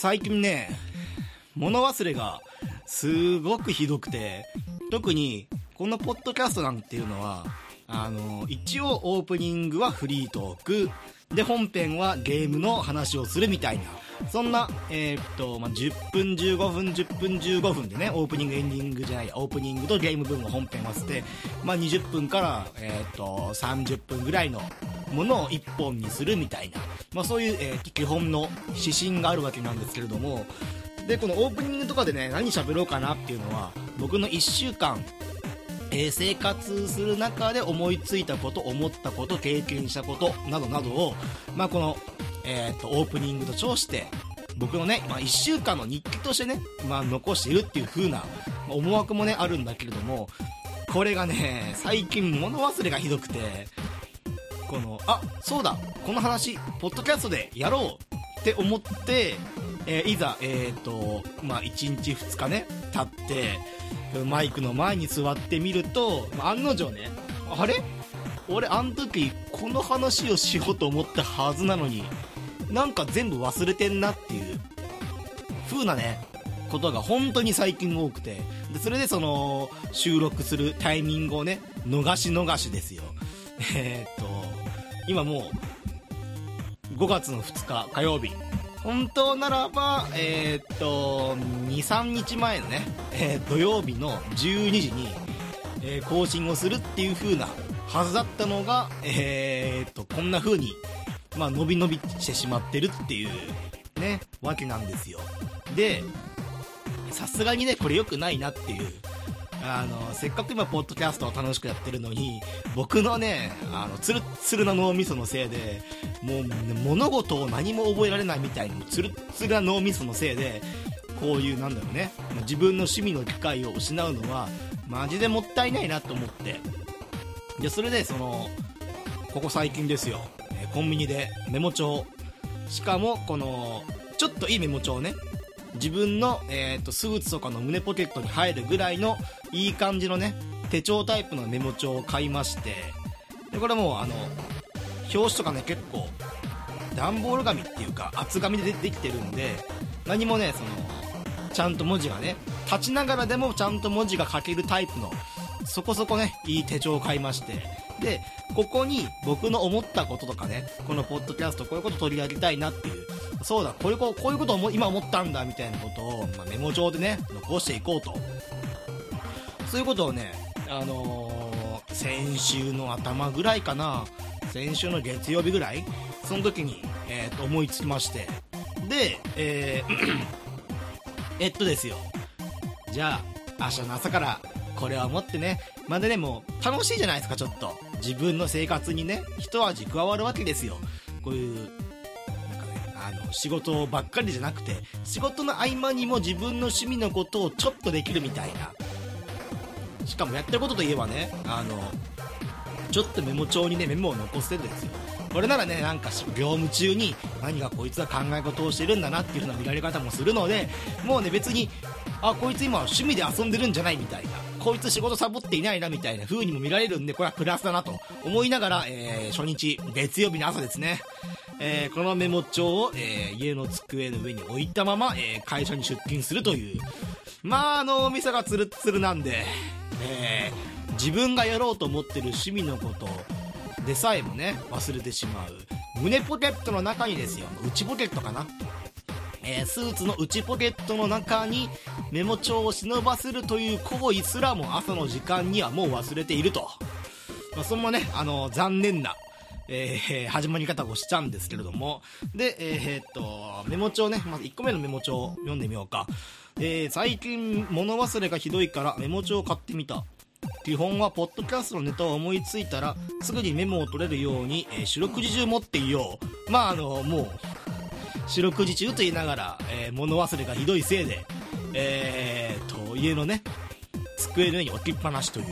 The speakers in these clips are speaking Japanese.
最近ね、物忘れがすごくひどくて、特にこのポッドキャストなんていうのは、あの、一応オープニングはフリートーク、で、本編はゲームの話をするみたいな、そんな、えー、っと、まあ、10分15分、10分15分でね、オープニング、エンディングじゃない、オープニングとゲーム分を本編合わせて、まあ、20分から、えー、っと、30分ぐらいのものを1本にするみたいな、まあ、そういう、えー、基本の指針があるわけなんですけれども、で、このオープニングとかでね、何喋ろうかなっていうのは、僕の1週間、えー、生活する中で思いついたこと、思ったこと、経験したこと、などなどを、まあ、この、えっ、と、オープニングと称して、僕のね、まあ、1週間の日記としてね、まあ、残しているっていう風な、思惑もね、あるんだけれども、これがね、最近物忘れがひどくて、この、あ、そうだ、この話、ポッドキャストでやろうって思って、えー、いざ、えっ、ー、と、まあ、1日2日ね、経って、マイクの前に座ってみると、案の定ね、あれ？俺あの時この話をしようと思ったはずなのに、なんか全部忘れてんなっていう、風なね、ことが本当に最近多くて、で、それでその、収録するタイミングをね、逃し逃しですよ。えー、っと、今もう、5月の2日火曜日、本当ならば、えー、っと、2、3日前のね、えー、土曜日の12時に、えー、更新をするっていう風なはずだったのが、え、っと、こんな風に、まあ、伸び伸びしてしまってるっていう、ね、わけなんですよ。で、さすがにね、これ良くないなっていう、あの、せっかく今、ポッドキャストを楽しくやってるのに、僕のね、あの、ツルツルな脳みそのせいで、もう、ね、物事を何も覚えられないみたいに、ツルツルな脳みそのせいで、こういう、なんだろうね、自分の趣味の機会を失うのは、マジでもったいないなと思って。で、それで、その、ここ最近ですよ、コンビニでメモ帳、しかも、この、ちょっといいメモ帳ね、自分の、えーと、スーツとかの胸ポケットに入るぐらいのいい感じのね手帳タイプのメモ帳を買いましてでこれもうあの表紙とかね結構段ボール紙っていうか厚紙でできてるんで何もねそのちゃんと文字がね立ちながらでもちゃんと文字が書けるタイプのそこそこねいい手帳を買いましてでここに僕の思ったこととかねこのポッドキャストこういうこと取り上げたいなっていうそうだこういうこういうことを今思ったんだみたいなことを、まあ、メモ帳でね残していこうと。そういうことをねあのー、先週の頭ぐらいかな。先週の月曜日ぐらい。その時に、えー、と思いつきまして。でえーえっとですよ。じゃあ明日の朝からこれは思ってね。まだねもう楽しいじゃないですかちょっと。自分の生活にね一味加わるわけですよ。こういう仕事ばっかりじゃなくて仕事の合間にも自分の趣味のことをちょっとできるみたいな。しかもやってることといえばねあのちょっとメモ帳にねメモを残してるんですよ。これならねなんか業務中に何がこいつは考え事をしてるんだなっていう風な見られ方もするのでもうね別にあこいつ今趣味で遊んでるんじゃないみたいな。こいつ仕事サボっていないなみたいな風にも見られるんでこれはプラスだなと思いながら、えー、初日月曜日の朝ですね。えー、このメモ帳を、えー、家の机の上に置いたまま、えー、会社に出勤するという。まあ、脳みそがツルツルなんで、え自分がやろうと思ってる趣味のことでさえもね、忘れてしまう。胸ポケットの中にですよ、内ポケットかな。えスーツの内ポケットの中にメモ帳を忍ばせるという行為すらも朝の時間にはもう忘れていると。まあ、そんなね、あの、残念な、えー、始まり方をしちゃうんですけれども。で、えー、っと、メモ帳ね、まず1個目のメモ帳読んでみようか。えー、最近物忘れがひどいからメモ帳を買ってみた。基本はポッドキャストのネタを思いついたらすぐにメモを取れるように、えー、四六時中持っていよう。まああの、もう、四六時中と言いながら、えー、物忘れがひどいせいで、えー、と、家のね、机の上に置きっぱなしという。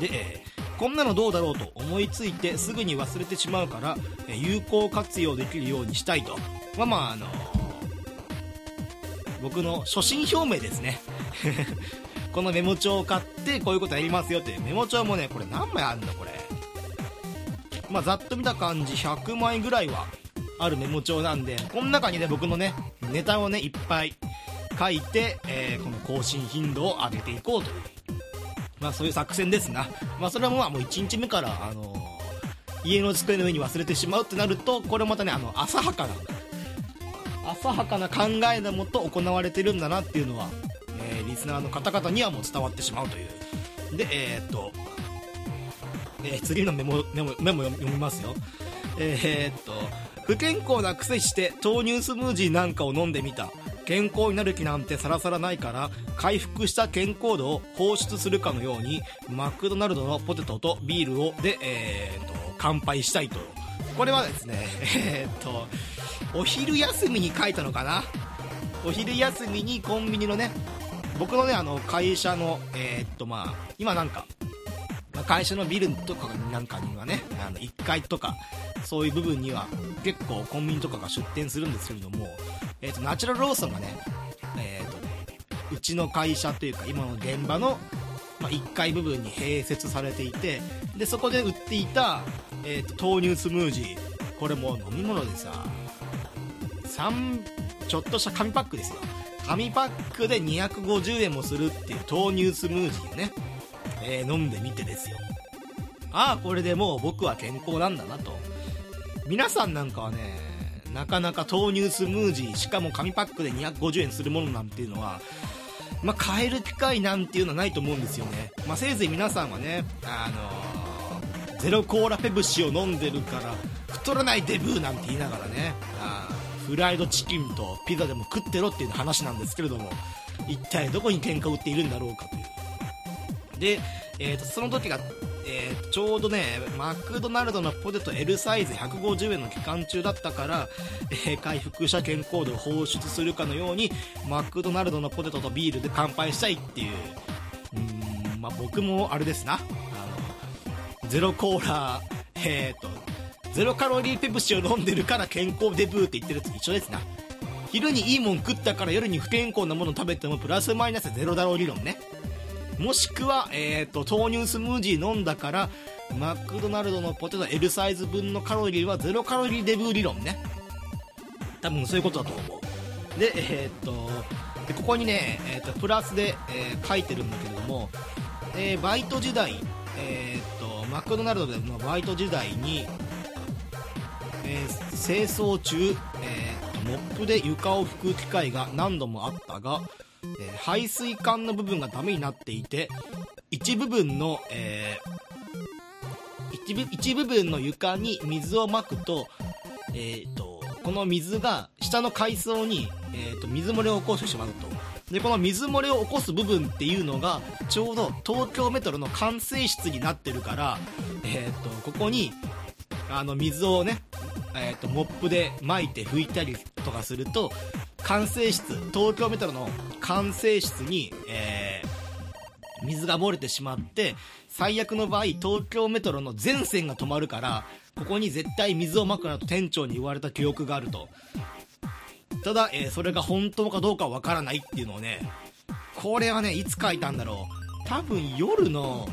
で、えーこんなのどうだろうと思いついてすぐに忘れてしまうから、え有効活用できるようにしたいと。まあまあ、あの、僕の初心表明ですね。このメモ帳を買ってこういうことやりますよっていうメモ帳もね、これ何枚あるんだこれ。まあざっと見た感じ100枚ぐらいはあるメモ帳なんで、この中にね、僕のね、ネタをね、いっぱい書いて、えー、この更新頻度を上げていこうという、まあそういう作戦ですな。まあそれはもう1日目から、あのー、家の机の上に忘れてしまうってなると、これまたね、あの、浅はかな、浅はかな考えのもと行われてるんだなっていうのは、えー、リスナーの方々にはもう伝わってしまうという。で、えー、っと、えー、次のメモ、メモ、メモ読みますよ。えー、っと、不健康な癖して豆乳スムージーなんかを飲んでみた。健康になる気なんてさらさらないから回復した健康度を放出するかのようにマクドナルドのポテトとビールをで、えー、っと乾杯したいと。これはですね えー、っとお昼休みに書いたのかな？お昼休みにコンビニのね僕のねあの会社のえー、っとまあ今なんかま会社のビルとかなんかにはねあの1階とかそういう部分には結構コンビニとかが出店するんですけれども、えーと、ナチュラルローソンがね,、えーとうちの会社というか今の現場の、まあ、1階部分に併設されていてでそこで売っていた、えーと、豆乳スムージーこれも飲み物でさ3ちょっとした紙パックですよ。紙パックで250円もするっていう豆乳スムージーをね、えー、飲んでみてですよ。ああこれでもう僕は健康なんだなと。皆さんなんかはねなかなか豆乳スムージーしかも紙パックで250円するものなんていうのはまあ、買える機会なんていうのはないと思うんですよね、まあ、せいぜい皆さんはね、あのー、ゼロコーラペプシを飲んでるから太らないデブーなんて言いながらねあフライドチキンとピザでも食ってろっていう話なんですけれども一体どこに喧嘩を売っているんだろうかという。で、えーとその時がえー、ちょうどねマクドナルドのポテト L サイズ150円の期間中だったから、えー、回復した健康度を放出するかのようにマクドナルドのポテトとビールで乾杯したいっていう。うんまあ僕もあれですな。あのゼロコーラえっ、ー、とゼロカロリーペプシを飲んでるから健康デブーって言ってるやつ一緒ですな。昼にいいもん食ったから夜に不健康なもの食べてもプラスマイナスゼロだろう理論ね。もしくは、えーと、豆乳スムージー飲んだからマクドナルドのポテト L サイズ分のカロリーはゼロカロリーデブー理論ね。多分そういうことだと思う。でえっ、とでここにね、えーと、プラスで、えー、書いてるんだけれども、えー、バイト時代、えーと、マクドナルドでのバイト時代に、え清掃中、えーとモップで床を拭く機会が何度もあったがえー、排水管の部分がダメになっていて一部分の、えー、一部一部分の床に水をまくと,、えーと、この水が下の階層に、えーと、水漏れを起こしてしまうと。でこの水漏れを起こす部分っていうのがちょうど東京メトロの管制室になってるから、えーと、ここにあの水をね、えー、とモップで巻いて拭いたりとかすると管制室東京メトロの管制室に、えー、水が漏れてしまって最悪の場合東京メトロの全線が止まるからここに絶対水をまくなと店長に言われた記憶があると。ただ、えー、それが本当かどうかわからないっていうのをねこれはねいつ書いたんだろう。多分夜の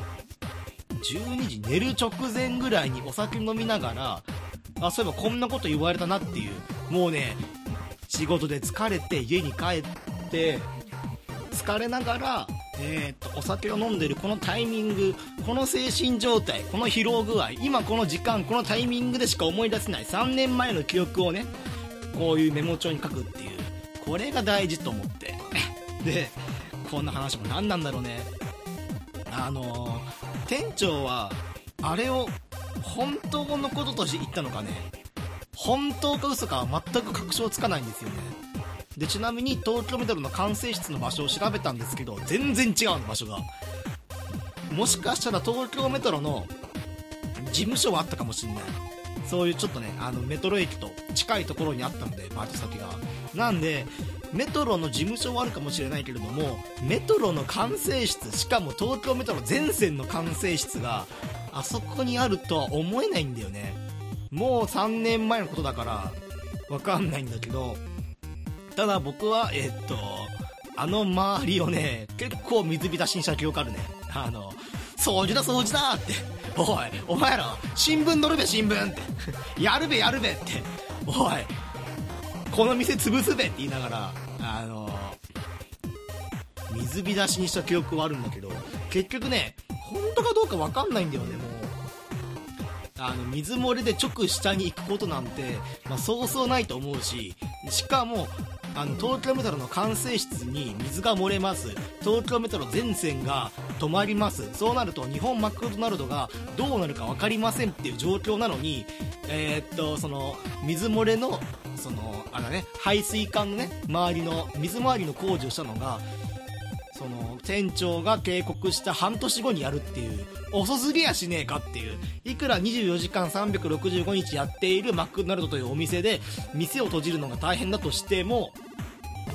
12時寝る直前ぐらいにお酒飲みながらあそういえばこんなこと言われたなっていうもうね仕事で疲れて家に帰って疲れながら、えー、とお酒を飲んでるこのタイミングこの精神状態この疲労具合今この時間このタイミングでしか思い出せない3年前の記憶をねこういうメモ帳に書くっていうこれが大事と思って。でこんな話も何なんだろうね。あのー、店長はあれを本当のこととして言ったのかね。本当か嘘か全く確証つかないんですよね。でちなみに東京メトロの管制室の場所を調べたんですけど全然違うの場所が。もしかしたら東京メトロの事務所はあったかもしんない。そういうちょっとねあのメトロ駅と近いところにあったのでバイト先が。なんでメトロの事務所はあるかもしれないけれどもメトロの管制室しかも東京メトロ全線の管制室があそこにあるとは思えないんだよね。もう3年前のことだからわかんないんだけどただ僕はえ、っとあの周りをね結構水浸しにした記憶あるね。あの掃除だ掃除だっておいお前ら新聞載るべ新聞って。やるべやるべって。おいこの店潰すべって言いながらあの水浸しにした記憶はあるんだけど結局ね本当かどうか分かんないんだよねもう。あの水漏れで直下に行くことなんて、まあ、そうそうないと思うししかもあの東京メトロの管制室に水が漏れます。東京メトロ全線が止まります。そうなると日本マクドナルドがどうなるか分かりませんっていう状況なのに、えー、っとその水漏れのそのあの、ね、排水管の、ね、周りの水回りの工事をしたのがその店長が警告した半年後にやるっていう遅すぎやしねえかっていう。いくら24時間365日やっているマクドナルドというお店で店を閉じるのが大変だとしても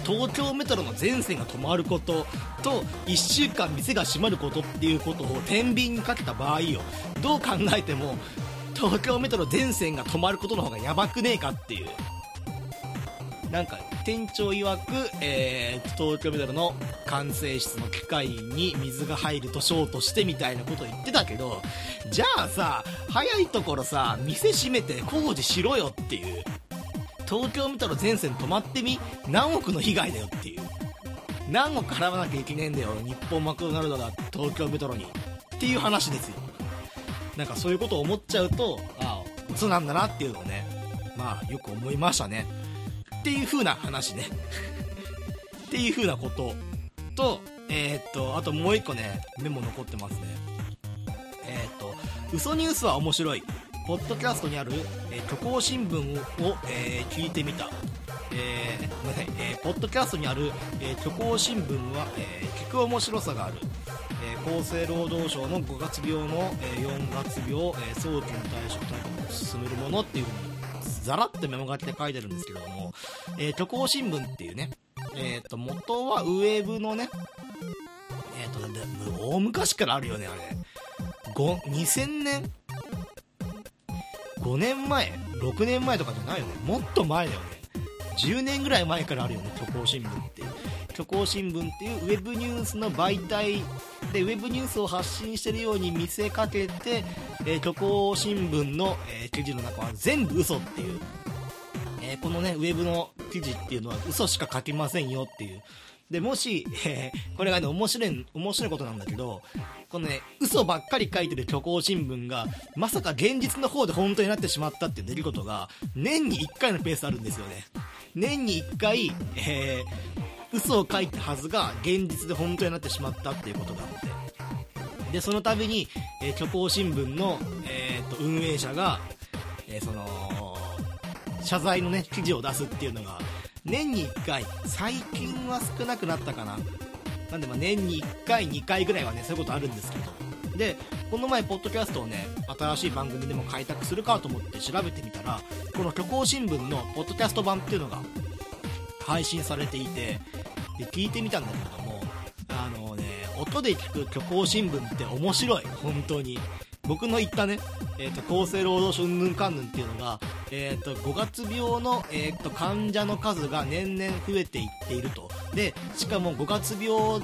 東京メトロの全線が止まることと1週間店が閉まることっていうことを天秤にかけた場合よ。どう考えても東京メトロ全線が止まることの方がやばくねえかっていう。なんか店長曰く、えー、東京メトロの管制室の機械に水が入るとショートしてみたいなこと言ってたけどじゃあさ早いところさ店閉めて工事しろよっていう。東京メトロ全線止まってみ？何億の被害だよっていう。何億払わなきゃいけねえんだよ日本マクドナルドが東京メトロに。っていう話ですよ。なんかそういうことを思っちゃうとああ嘘なんだなっていうのをねまあよく思いましたね。っていう風な話ね。っていう風なこと。とえー、っとあともう一個ねメモ残ってますね。えー、っと嘘ニュースは面白い。ポッドキャストにある、えー、虚構新聞を、えー、聞いてみた。えー、ごめんなさい、えー、ポッドキャストにある、えー、虚構新聞は、えー、聞く面白さがある、えー、厚生労働省の5月病の、えー、4月病、えー、早期の対処対策を進めるものっていうふうにザラっとメモ書きで書いてるんですけども、えー、虚構新聞っていうね、えっ、ー、と、元はウェブのね、えっ、ー、と、大昔からあるよね、あれ。2000年 ?5 年前 ?6 年前とかじゃないよね。もっと前だよね。10年ぐらい前からあるよね、虚構新聞っていう。虚構新聞っていうウェブニュースの媒体でウェブニュースを発信してるように見せかけて、えー、虚構新聞の、えー、記事の中は全部嘘っていう、えー、このねウェブの記事っていうのは嘘しか書きませんよっていう。でもし、えー、これがね面白い面白いことなんだけどこのね嘘ばっかり書いてる虚構新聞がまさか現実の方で本当になってしまったっていう出来事が年に1回のペースあるんですよね。年に1回、えー、嘘を書いたはずが現実で本当になってしまったっていうことがあって。でその度に、えー、虚構新聞の、えーと、運営者が、えー、その謝罪のね記事を出すっていうのが年に1回最近は少なくなったかな。なんでまあ年に1回2回ぐらいはねそういうことあるんですけど。でこの前ポッドキャストをね新しい番組でも開拓するかと思って調べてみたらこの虚構新聞のポッドキャスト版っていうのが配信されていてで聞いてみたんだけどもあのね音で聞く虚構新聞って面白い。本当に。僕の言ったね、えーと、厚生労働省うんぬんかんぬんっていうのが、えーと、5月病の、えーと、患者の数が年々増えていっていると。でしかも5月病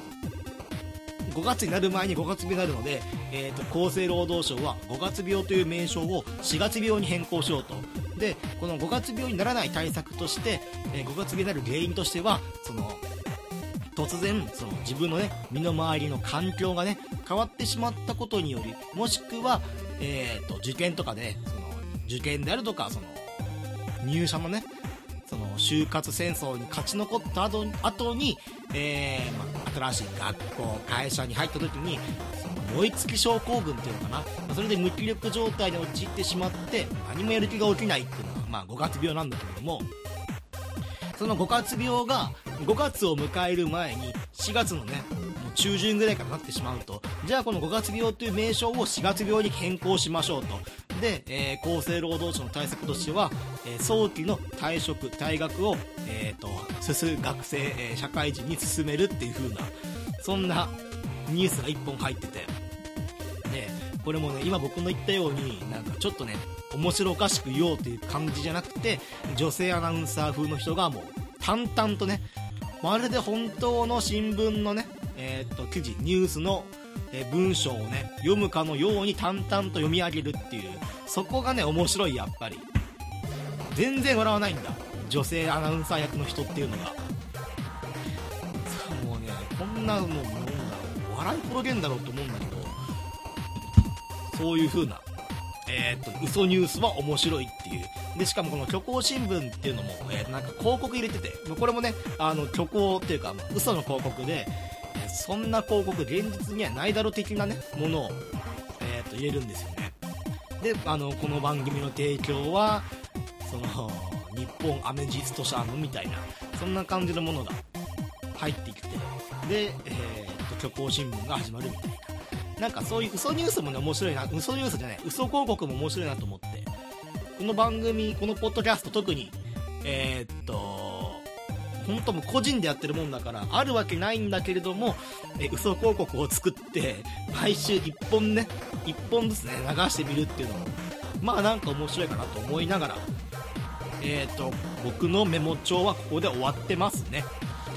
5月になる前に5月病になるので、えーと、と厚生労働省は5月病という名称を4月病に変更しようと。でこの5月病にならない対策として、えー、5月病になる原因としてはその突然その自分のね身の回りの環境がね変わってしまったことによりもしくは、えーと、受験とかでその受験であるとかその入社のねその就活戦争に勝ち残った後後に、えーまあ、新しい学校会社に入った時にその燃え尽き症候群っていうのかな、まあ、それで無気力状態に陥ってしまって何もやる気が起きないっていうのが、まあ、5月病なんだけれどもその5月病が5月を迎える前に4月のね中旬ぐらいからなってしまうと。じゃあこの5月病という名称を4月病に変更しましょうと。で、えー、厚生労働省の対策としては、えー、早期の退職退学を、えーと、進学生、えー、社会人に進めるっていう風なそんなニュースが1本入ってて。でこれもね今僕の言ったようになんかちょっとね面白おかしく言おうという感じじゃなくて女性アナウンサー風の人がもう淡々とねまるで本当の新聞のね、えー、っと記事ニュースの、え文章をね読むかのように淡々と読み上げるっていうそこがね面白いやっぱり。全然笑わないんだ。女性アナウンサー役の人っていうのが。もうねこんなのもう笑い転げんだろうと思うんだけどそういう風なえー、っと嘘ニュースは面白いっていう。でしかもこの虚構新聞っていうのも、えー、なんか広告入れてて。これもねあの虚構っていうか、嘘の広告で、えー、そんな広告現実にはないだろ的なねものを、えー、っと入れるんですよね。であのこの番組の提供はその日本アメジスト社のみたいなそんな感じのものが入ってきてで、えー、っと虚構新聞が始まるみたいな。なんかそういう嘘ニュースもね面白いな嘘ニュースじゃない嘘広告も面白いなと思って。この番組このポッドキャスト特にえー、っと本当も個人でやってるもんだからあるわけないんだけれども、え嘘広告を作って毎週1本ね1本ずつね流してみるっていうのもまあなんか面白いかなと思いながらえー、っと僕のメモ帳はここで終わってますね。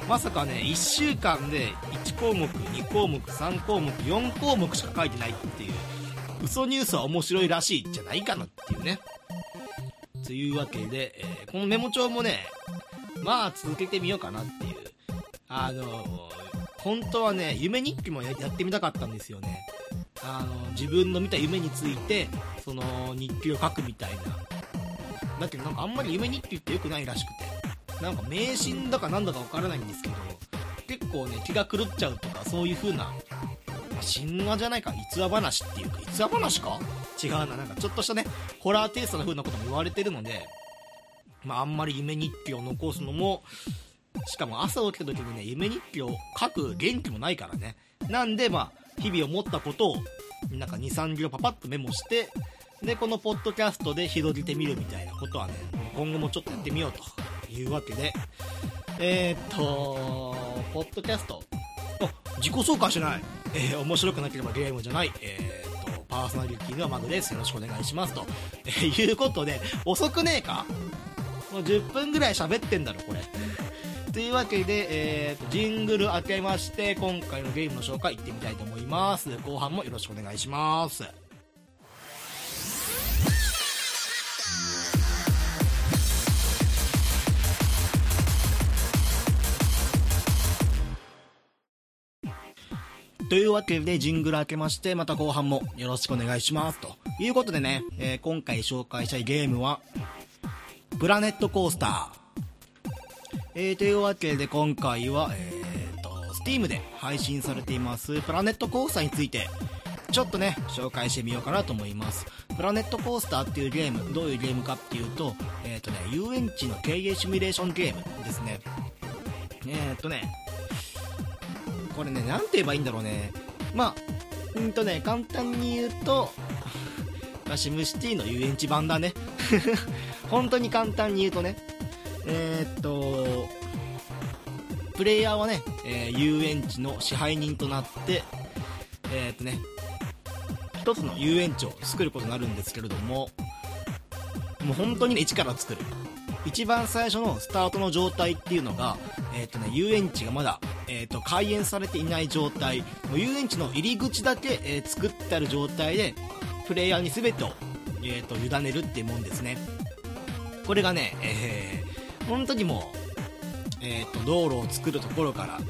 まさかね1週間で1項目2項目3項目4項目しか書いてないっていう嘘ニュースは面白いらしいじゃないかなっていうね。というわけで、えー、このメモ帳もねまあ続けてみようかなっていう。あのー、本当はね夢日記もやってみたかったんですよね。あの自分の見た夢についてその日記を書くみたいな。だけどなんかあんまり夢日記って良くないらしくて。なんか迷信だかなんだかわからないんですけど、結構ね、気が狂っちゃうとか、そういう風な、神話じゃないか、逸話話っていうか、逸話話か？違うな、なんかちょっとしたね、ホラーテイストな風なことも言われてるので、まあ、あんまり夢日記を残すのも、しかも朝起きた時にね、夢日記を書く元気もないからね。なんで、まあ、日々思ったことを、なんか2、3行パパッとメモして、で、このポッドキャストで広げてみるみたいなことはね、今後もちょっとやってみようというわけで、えー、っと、ポッドキャスト。あ、自己紹介してない。えー、面白くなければゲームじゃない。えー、っと、パーソナリティのマグです。よろしくお願いします。と、えー、いうことで、遅くねえか？もう10分ぐらい喋ってんだろ、これ。というわけで、えー、ジングル開けまして、今回のゲームの紹介いってみたいと思います。後半もよろしくお願いします。というわけで、ジングル開けまして、また後半もよろしくお願いします。ということでね、えー、今回紹介したいゲームは、プラネットコースター。えー、というわけで今回は、えーと、Steam で配信されています、プラネットコースターについて、ちょっとね、紹介してみようかなと思います。プラネットコースターっていうゲーム、どういうゲームかっていうと、えっ、とね、遊園地の経営シミュレーションゲームですね。えっ、とね、これね、なんて言えばいいんだろうね。まあ、うんとね、簡単に言うと、まあ、シムシティの遊園地版だね。本当に簡単に言うとね。えー、っと、プレイヤーはね、えー、遊園地の支配人となって、えー、っとね、一つの遊園地を作ることになるんですけれども、もう本当にね、一から作る。一番最初のスタートの状態っていうのが、えっ、とね、遊園地がまだ、えっ、と、開園されていない状態、遊園地の入り口だけ、えー、作ってある状態で、プレイヤーに全てを、えっ、と、委ねるっていうもんですね。これがね、えー、本当にもう、えっ、と、道路を作るところから、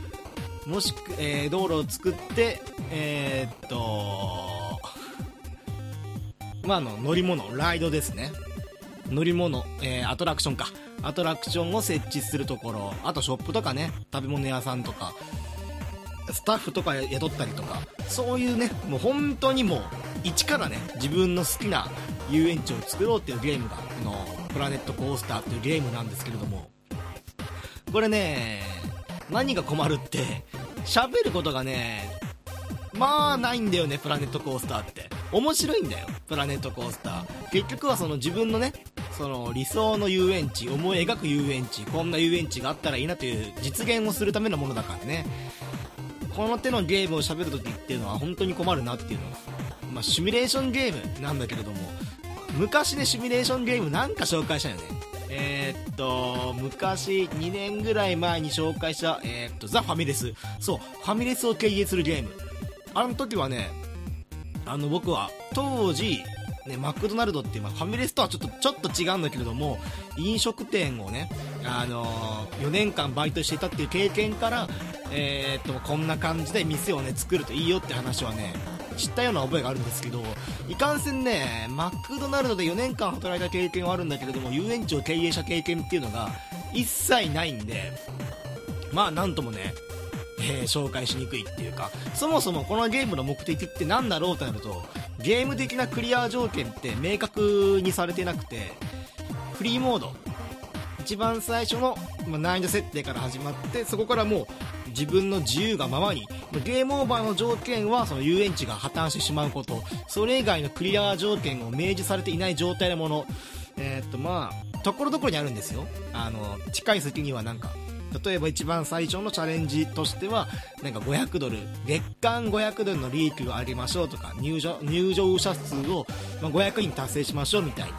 もしく、えー、道路を作って、えっと、ま、あの、乗り物、ライドですね。乗り物、えー、アトラクションか。アトラクションを設置するところ、あとショップとかね、食べ物屋さんとか、スタッフとか雇ったりとか、そういうね、もう本当にもう、一からね、自分の好きな遊園地を作ろうっていうゲームが、この、プラネットコースターっていうゲームなんですけれども、これね、何が困るって、喋ることがね、まあないんだよね、プラネットコースターって。面白いんだよ、プラネットコースター。結局はその自分のね、その理想の遊園地思い描く遊園地こんな遊園地があったらいいなという実現をするためのものだからね。この手のゲームを喋るときっていうのは本当に困るなっていうの。は、まあ、シミュレーションゲームなんだけれども。昔ねシミュレーションゲームなんか紹介したよね。えー、っと昔2年ぐらい前に紹介したえー、っとザ・ファミレス。そうファミレスを経営するゲーム。あの時はねあの僕は当時ね、マクドナルドっていう、まあ、ファミレスとはちょっと、ちょっと違うんだけれども、飲食店をね、あのー、4年間バイトしていたっていう経験から、えー、っと、こんな感じで店をね、作るといいよって話はね、知ったような覚えがあるんですけど、いかんせんね、マクドナルドで4年間働いた経験はあるんだけれども、遊園地を経営した経験っていうのが一切ないんで、まあなんともね、えー、紹介しにくいっていうか、そもそもこのゲームの目的って何だろうとなると、ゲーム的なクリア条件って明確にされてなくて、フリーモード、一番最初の、ま、難易度設定から始まって、そこからもう自分の自由がままに、ゲームオーバーの条件はその遊園地が破綻してしまうこと、それ以外のクリア条件を明示されていない状態のもの、えー、っとまあ、ところどころにあるんですよ。あの、近い先にはなんか、例えば一番最初のチャレンジとしては、なんか500ドル、月間500ドルの利益を上げましょうとか、入場、入場者数を500人達成しましょうみたいな。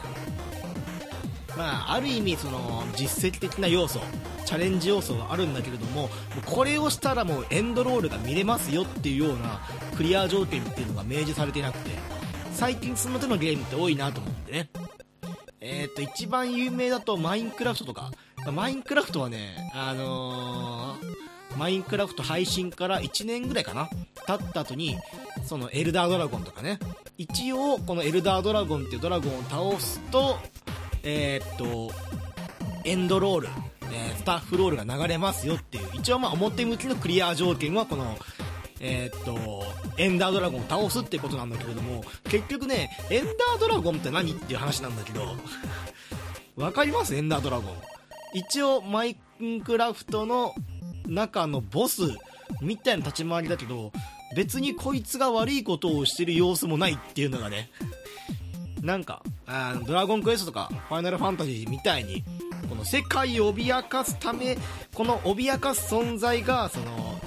まあ、ある意味その実績的な要素チャレンジ要素があるんだけれどもこれをしたらもうエンドロールが見れますよっていうようなクリア条件っていうのが明示されてなくて最近その手のゲームって多いなと思ってねえっ、ー、と一番有名だとマインクラフトとかマインクラフトはねあのー、マインクラフト配信から1年ぐらいかな経った後にそのエルダードラゴンとかね一応このエルダードラゴンっていうドラゴンを倒すとえー、っと、エンドロール、えー、スタッフロールが流れますよっていう、一応まあ表向きのクリア条件はこの、えー、っと、エンダードラゴンを倒すってことなんだけれども、結局ね、エンダードラゴンって何っていう話なんだけど、わかります？エンダードラゴン。一応、マイクラフトの中のボスみたいな立ち回りだけど、別にこいつが悪いことをしてる様子もないっていうのがね、なんか、あドラゴンクエストとか、ファイナルファンタジーみたいに、この世界を脅かすため、この脅かす存在が、その、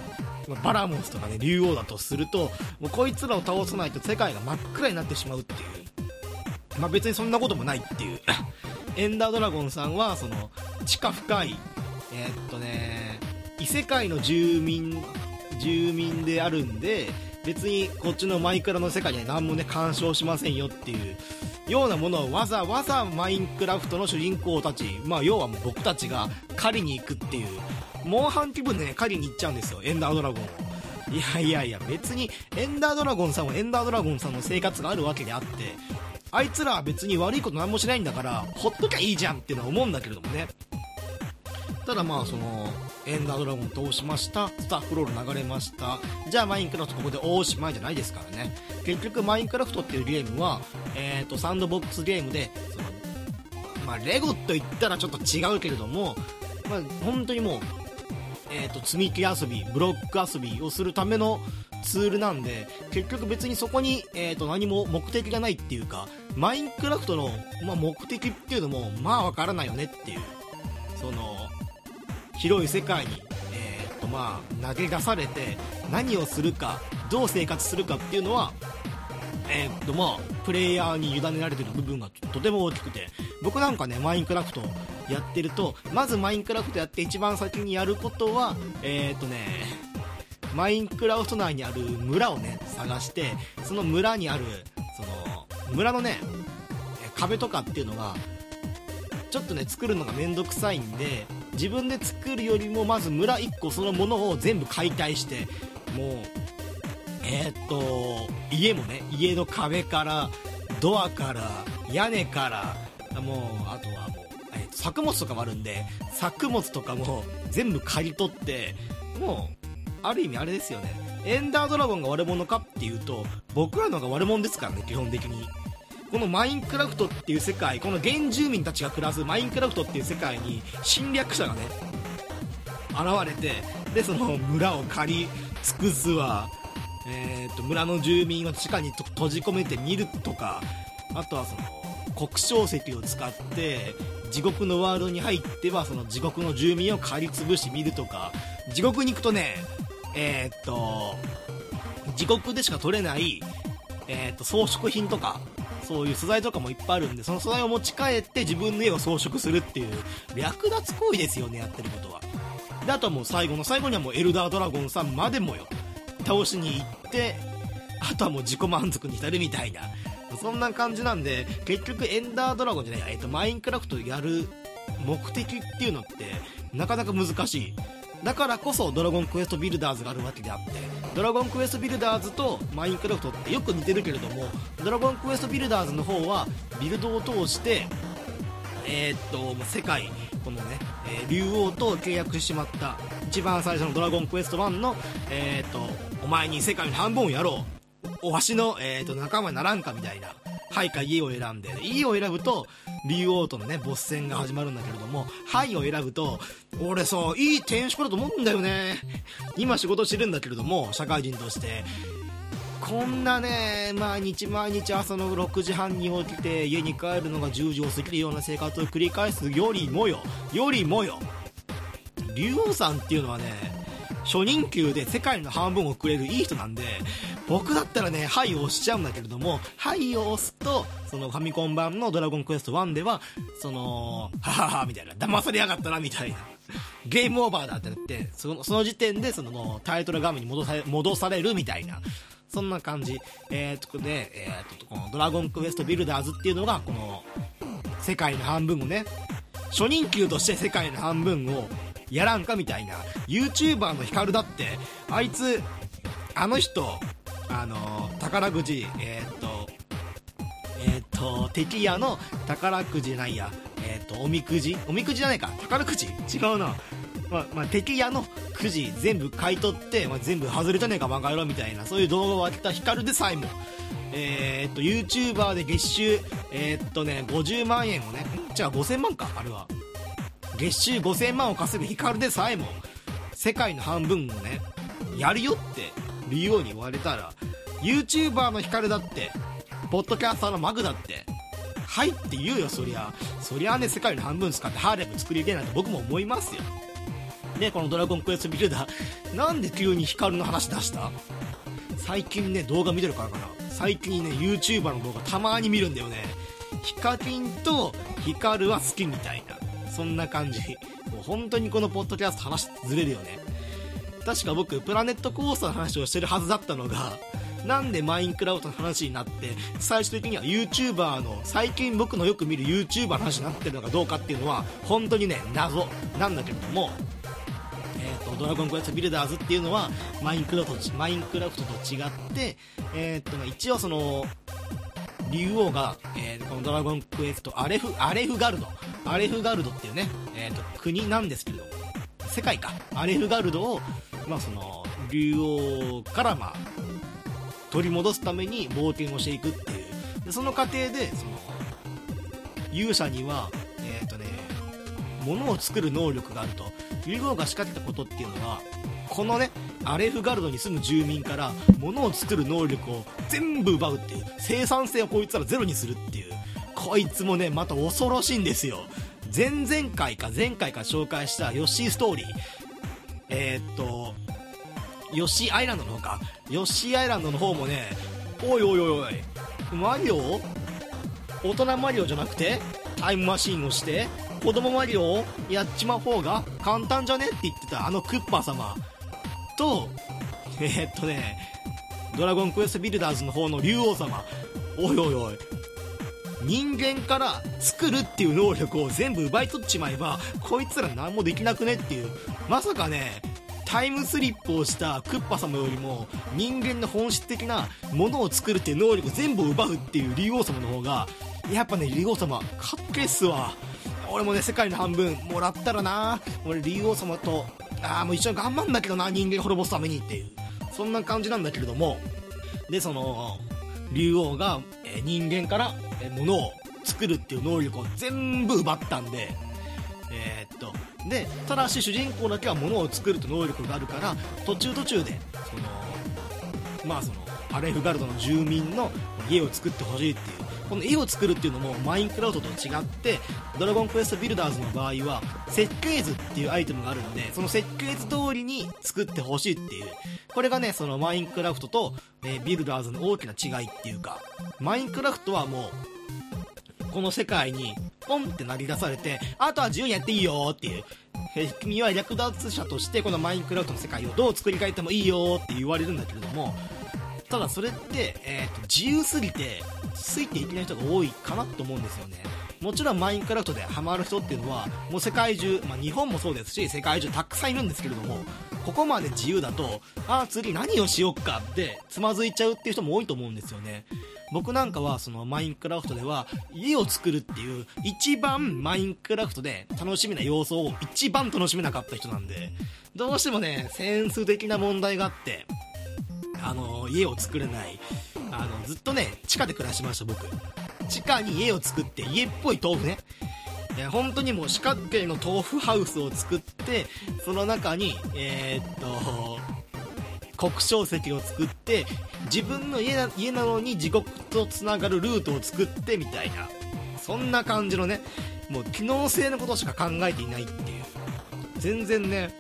バラモスとかね、竜王だとすると、もうこいつらを倒さないと世界が真っ暗になってしまうっていう。まあ別にそんなこともないっていう。エンダードラゴンさんは、その、地下深い、えー、っとね、異世界の住民、住民であるんで、別にこっちのマイクラの世界には何もね干渉しませんよっていうようなものをわざわざマインクラフトの主人公たち、まあ要はもう僕たちが狩りに行くっていう、モンハン気分でね、狩りに行っちゃうんですよ、エンダードラゴンを。いやいやいや、別にエンダードラゴンさんはエンダードラゴンさんの生活があるわけであって、あいつらは別に悪いこと何もしないんだから、ほっときゃいいじゃんっていうのは思うんだけれどもね。ただまあそのエンダードラゴン通しました。スタッフロール流れました。じゃあマインクラフトここでおしまいじゃないですからね。結局マインクラフトっていうゲームは、えー、とサンドボックスゲームでそのまあレゴと言ったらちょっと違うけれども、まあ、本当にもう、えー、と積み木遊びブロック遊びをするためのツールなんで結局別にそこに、えー、と何も目的がないっていうかマインクラフトの、まあ、目的っていうのもまあわからないよねっていうその広い世界に、えー、っとまあ、投げ出されて何をするかどう生活するかっていうのは、えー、っとまあ、プレイヤーに委ねられてる部分がとても大きくて僕なんかねマインクラフトやってるとまずマインクラフトやって一番先にやることはえー、っとねマインクラフト内にある村をね探してその村にあるその村のね壁とかっていうのがちょっとね作るのがめんどくさいんで自分で作るよりもまず村1個そのものを全部解体してもうえー、っと家もね家の壁からドアから屋根からもうあとはもう、えー、作物とかもあるんで作物とかも全部刈り取ってもうある意味あれですよね。エンダードラゴンが悪者かっていうと僕らのが悪者ですからね基本的に。このマインクラフトっていう世界この原住民たちが暮らすマインクラフトっていう世界に侵略者がね現れてでその村を借り尽くすわ、えーと、村の住民を地下に閉じ込めてみるとかあとはその黒晶石を使って地獄のワールドに入ってはその地獄の住民を借り潰してみるとか地獄に行くとねえー、っと地獄でしか取れないえー、っと装飾品とかそういう素材とかもいっぱいあるんで、その素材を持ち帰って自分の家を装飾するっていう、略奪行為ですよね、やってることは。で、あとはもう最後の最後にはもうエルダードラゴンさんまでもよ、倒しに行って、あとはもう自己満足に浸るみたいな、そんな感じなんで結局エンダードラゴンじゃない、えっと、マインクラフトやる目的っていうのってなかなか難しいだからこそドラゴンクエストビルダーズがあるわけであってドラゴンクエストビルダーズとマインクラフトってよく似てるけれどもドラゴンクエストビルダーズの方はビルドを通してえー、っと世界このね、えー、竜王と契約してしまった一番最初の「ドラゴンクエスト1の」えー、っとお前に世界の半分をやろう。おわしの、えー、っと仲間にならんかみたいなはいか家を選んで家を選ぶと竜王とのねボス戦が始まるんだけれどもはいを選ぶと俺さいい転職だと思うんだよね。今仕事してるんだけれども社会人として。こんなね毎日毎日朝の6時半に起きて家に帰るのが10時を過ぎるような生活を繰り返すよりもよ。よりもよ。竜王さんっていうのはね初任給で世界の半分をくれるいい人なんで、僕だったらね、はいを押しちゃうんだけれども、はいを押すと、そのファミコン版のドラゴンクエスト1では、その、ははは、みたいな、騙されやがったな、みたいな。ゲームオーバーだってなって、そのその時点で、その、タイトル画面に戻され戻されるみたいな。そんな感じ。えー、っとね、えー、と、このドラゴンクエストビルダーズっていうのが、この、世界の半分をね、初任給として世界の半分をやらんかみたいな。YouTuber のヒカルだってあいつあの人あの宝くじえー、っとえー、っと敵屋の宝くじないや。えー、っとおみくじ？おみくじじゃないか。宝くじ？違うな。まあ、まあ、敵屋のくじ全部買い取って、まあ、全部外れたねえかバカ野郎みたいな。そういう動画を上げたヒカルでさえも。えー、っと YouTuber で月収え、っとね50万円をね。じゃあ5000万かあれは。月収5000万を稼ぐヒカルでさえも世界の半分をねやるよって理由に言われたら YouTuber のヒカルだってポッドキャスターのマグだってはいって言うよそりゃそりゃね世界の半分使ってハーレム作りてえなんて僕も思います。よでこの「ドラゴンクエストビルダー」なんで急にヒカルの話出した最近ね動画見てるからかな最近ね YouTuber の動画たまに見るんだよねヒカキンとヒカルは好きみたいなそんな感じ。もう本当にこのポッドキャスト話ずれるよね。確か僕、プラネットコースターの話をしてるはずだったのが、なんでマインクラフトの話になって、最終的には YouTuber の、最近僕のよく見る YouTuber の話になってるのかどうかっていうのは、本当にね、謎なんだけれども、えーと、ドラゴンクエストビルダーズっていうのはマインクラフトマインクラフトと違って、えーと一応その竜王が、えー、このドラゴンクエストアレフアレフガルド。アレフガルドっていうね、えーと、国なんですけれども世界か。アレフガルドを、まあ、その竜王からまあ取り戻すために冒険をしていくっていう。でその過程でその勇者にはえっ、ー、とね物を作る能力があると。竜王が仕掛けたことっていうのはこのねアレフガルドに住む住民から物を作る能力を全部奪うっていう生産性をこいつらゼロにするっていうこいつもねまた恐ろしいんですよ。前々回か前回か紹介したヨッシーストーリー。えー、っとヨッシーアイランドの方か。ヨッシーアイランドの方もねおいおいおいおいマリオ？大人マリオじゃなくて？タイムマシーンをして子供マリオをやっちまう方が簡単じゃね？って言ってたあのクッパ様。と、えー、っとね、ドラゴンクエストビルダーズの方の竜王様。おいおいおい。人間から作るっていう能力を全部奪い取っちまえば、こいつら何もできなくねっていう。まさかね、タイムスリップをしたクッパ様よりも人間の本質的なものを作るっていう能力全部奪うっていう竜王様の方がやっぱね竜王様かっけえっすわ俺もね世界の半分もらったらな俺竜王様とああもう一緒に頑張んだけどな人間滅ぼすためにっていう。そんな感じなんだけれども。でその竜王が、え、人間から、え、物を作るっていう能力を全部奪ったんでえー、っとでただし主人公だけは物を作ると能力があるから途中途中でそのまあそのアレフガルドの住民の家を作ってほしいっていうこの絵を作るっていうのもマインクラフトと違ってドラゴンクエストビルダーズの場合は設計図っていうアイテムがあるんでその設計図通りに作ってほしいっていう。これがねそのマインクラフトと、えビルダーズの大きな違いっていうかマインクラフトはもうこの世界にポンって投げ出されてあとは自由にやっていいよっていう。君は略奪者としてこのマインクラフトの世界をどう作り変えてもいいよって言われるんだけれどもただそれって、えーと自由すぎてついていけない人が多いかなと思うんですよね。もちろんマインクラフトでハマる人っていうのはもう世界中、まあ、日本もそうですし世界中たくさんいるんですけれどもここまで自由だとああ次何をしよっかってつまずいちゃうっていう人も多いと思うんですよね。僕なんかはそのマインクラフトでは家を作るっていう一番マインクラフトで楽しみな要素を一番楽しめなかった人なんでどうしてもねセンス的な問題があってあの家を作れない。あのずっとね地下で暮らしました僕。地下に家を作って家っぽい豆腐ね。いや本当にもう四角形の豆腐ハウスを作ってその中にえーっと黒晶石を作って自分の家な家なのに地獄とつながるルートを作ってみたいな。そんな感じのねもう機能性のことしか考えていないっていう。全然ね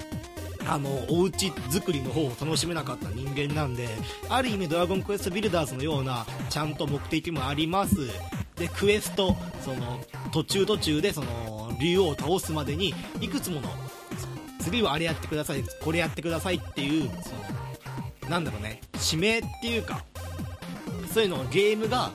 あのお家作りの方を楽しめなかった人間なんである意味「ドラゴンクエストビルダーズ」のようなちゃんと目的もあります。でクエストその途中途中でその竜王を倒すまでにいくつもの次はあれやってくださいこれやってくださいっていうそのなんだろうね指名っていうかそういうのをゲームが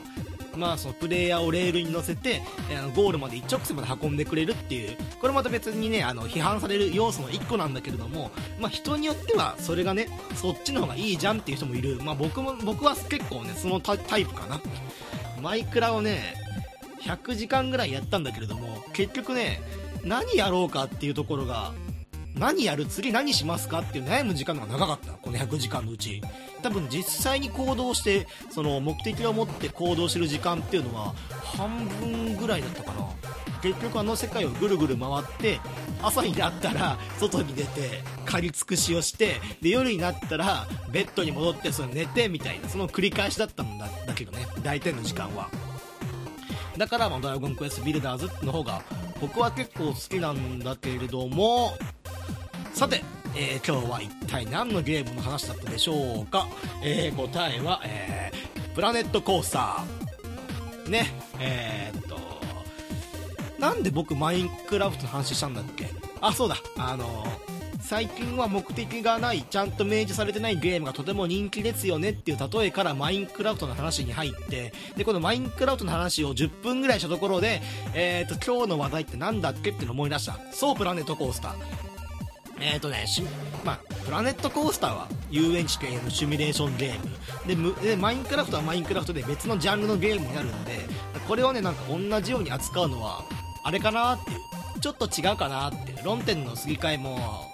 まあそのプレイヤーをレールに乗せてあのゴールまで一直線まで運んでくれるっていう。これまた別にねあの批判される要素の一個なんだけれどもまあ人によってはそれがねそっちの方がいいじゃんっていう人もいる。まあ僕も僕は結構ねそのタイプかな。マイクラをね100時間ぐらいやったんだけれども結局ね何やろうかっていうところが何やる次何しますかっていう悩む時間のが長かった。この100時間のうち。多分実際に行動してその目的を持って行動してる時間っていうのは半分ぐらいだったかな。結局あの世界をぐるぐる回って朝になったら外に出て借り尽くしをしてで夜になったらベッドに戻ってその寝てみたいなその繰り返しだったんだだけどね大体の時間は。だから、ドラゴンクエストビルダーズの方が僕は結構好きなんだけれどもさて、えー今日は一体何のゲームの話だったでしょうか、えー答えは、えープラネットコースター。ね。えーっとなんで僕マインクラフトの話したんだっけ？あそうだ。あの最近は目的がないちゃんと明示されてないゲームがとても人気ですよねっていう例えからマインクラフトの話に入ってでこのマインクラフトの話を10分ぐらいしたところで、えー、と今日の話題って何だっけっての思い出した。そうプラネットコースター。えーとね、しまあ、プラネットコースターは遊園地系のシミュレーションゲーム。でむでマインクラフトはマインクラフトで別のジャンルのゲームになるんでこれをねなんか同じように扱うのはあれかなっていう。ちょっと違うかなっていう。論点のすり替えも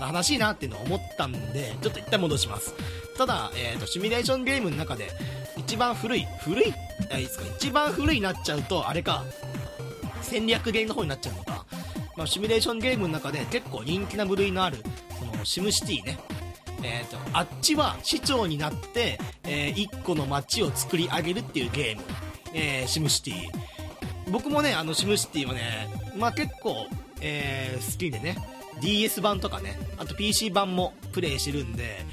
悲しいなっていうのを思ったんでちょっと一旦戻します。ただ、えー、とシミュレーションゲームの中で一番古い古いあいいですか一番古いになっちゃうとあれか。戦略ゲームの方になっちゃうのか、まあ、シミュレーションゲームの中で結構人気な部類のあるそのシムシティね。えー、とあっちは市長になって、え1個の街を作り上げるっていうゲーム、えーシムシティ。僕もねあのシムシティはね、まあ、結構、えー好きでね。DS 版とかね。あと PC 版もプレイしてるんで、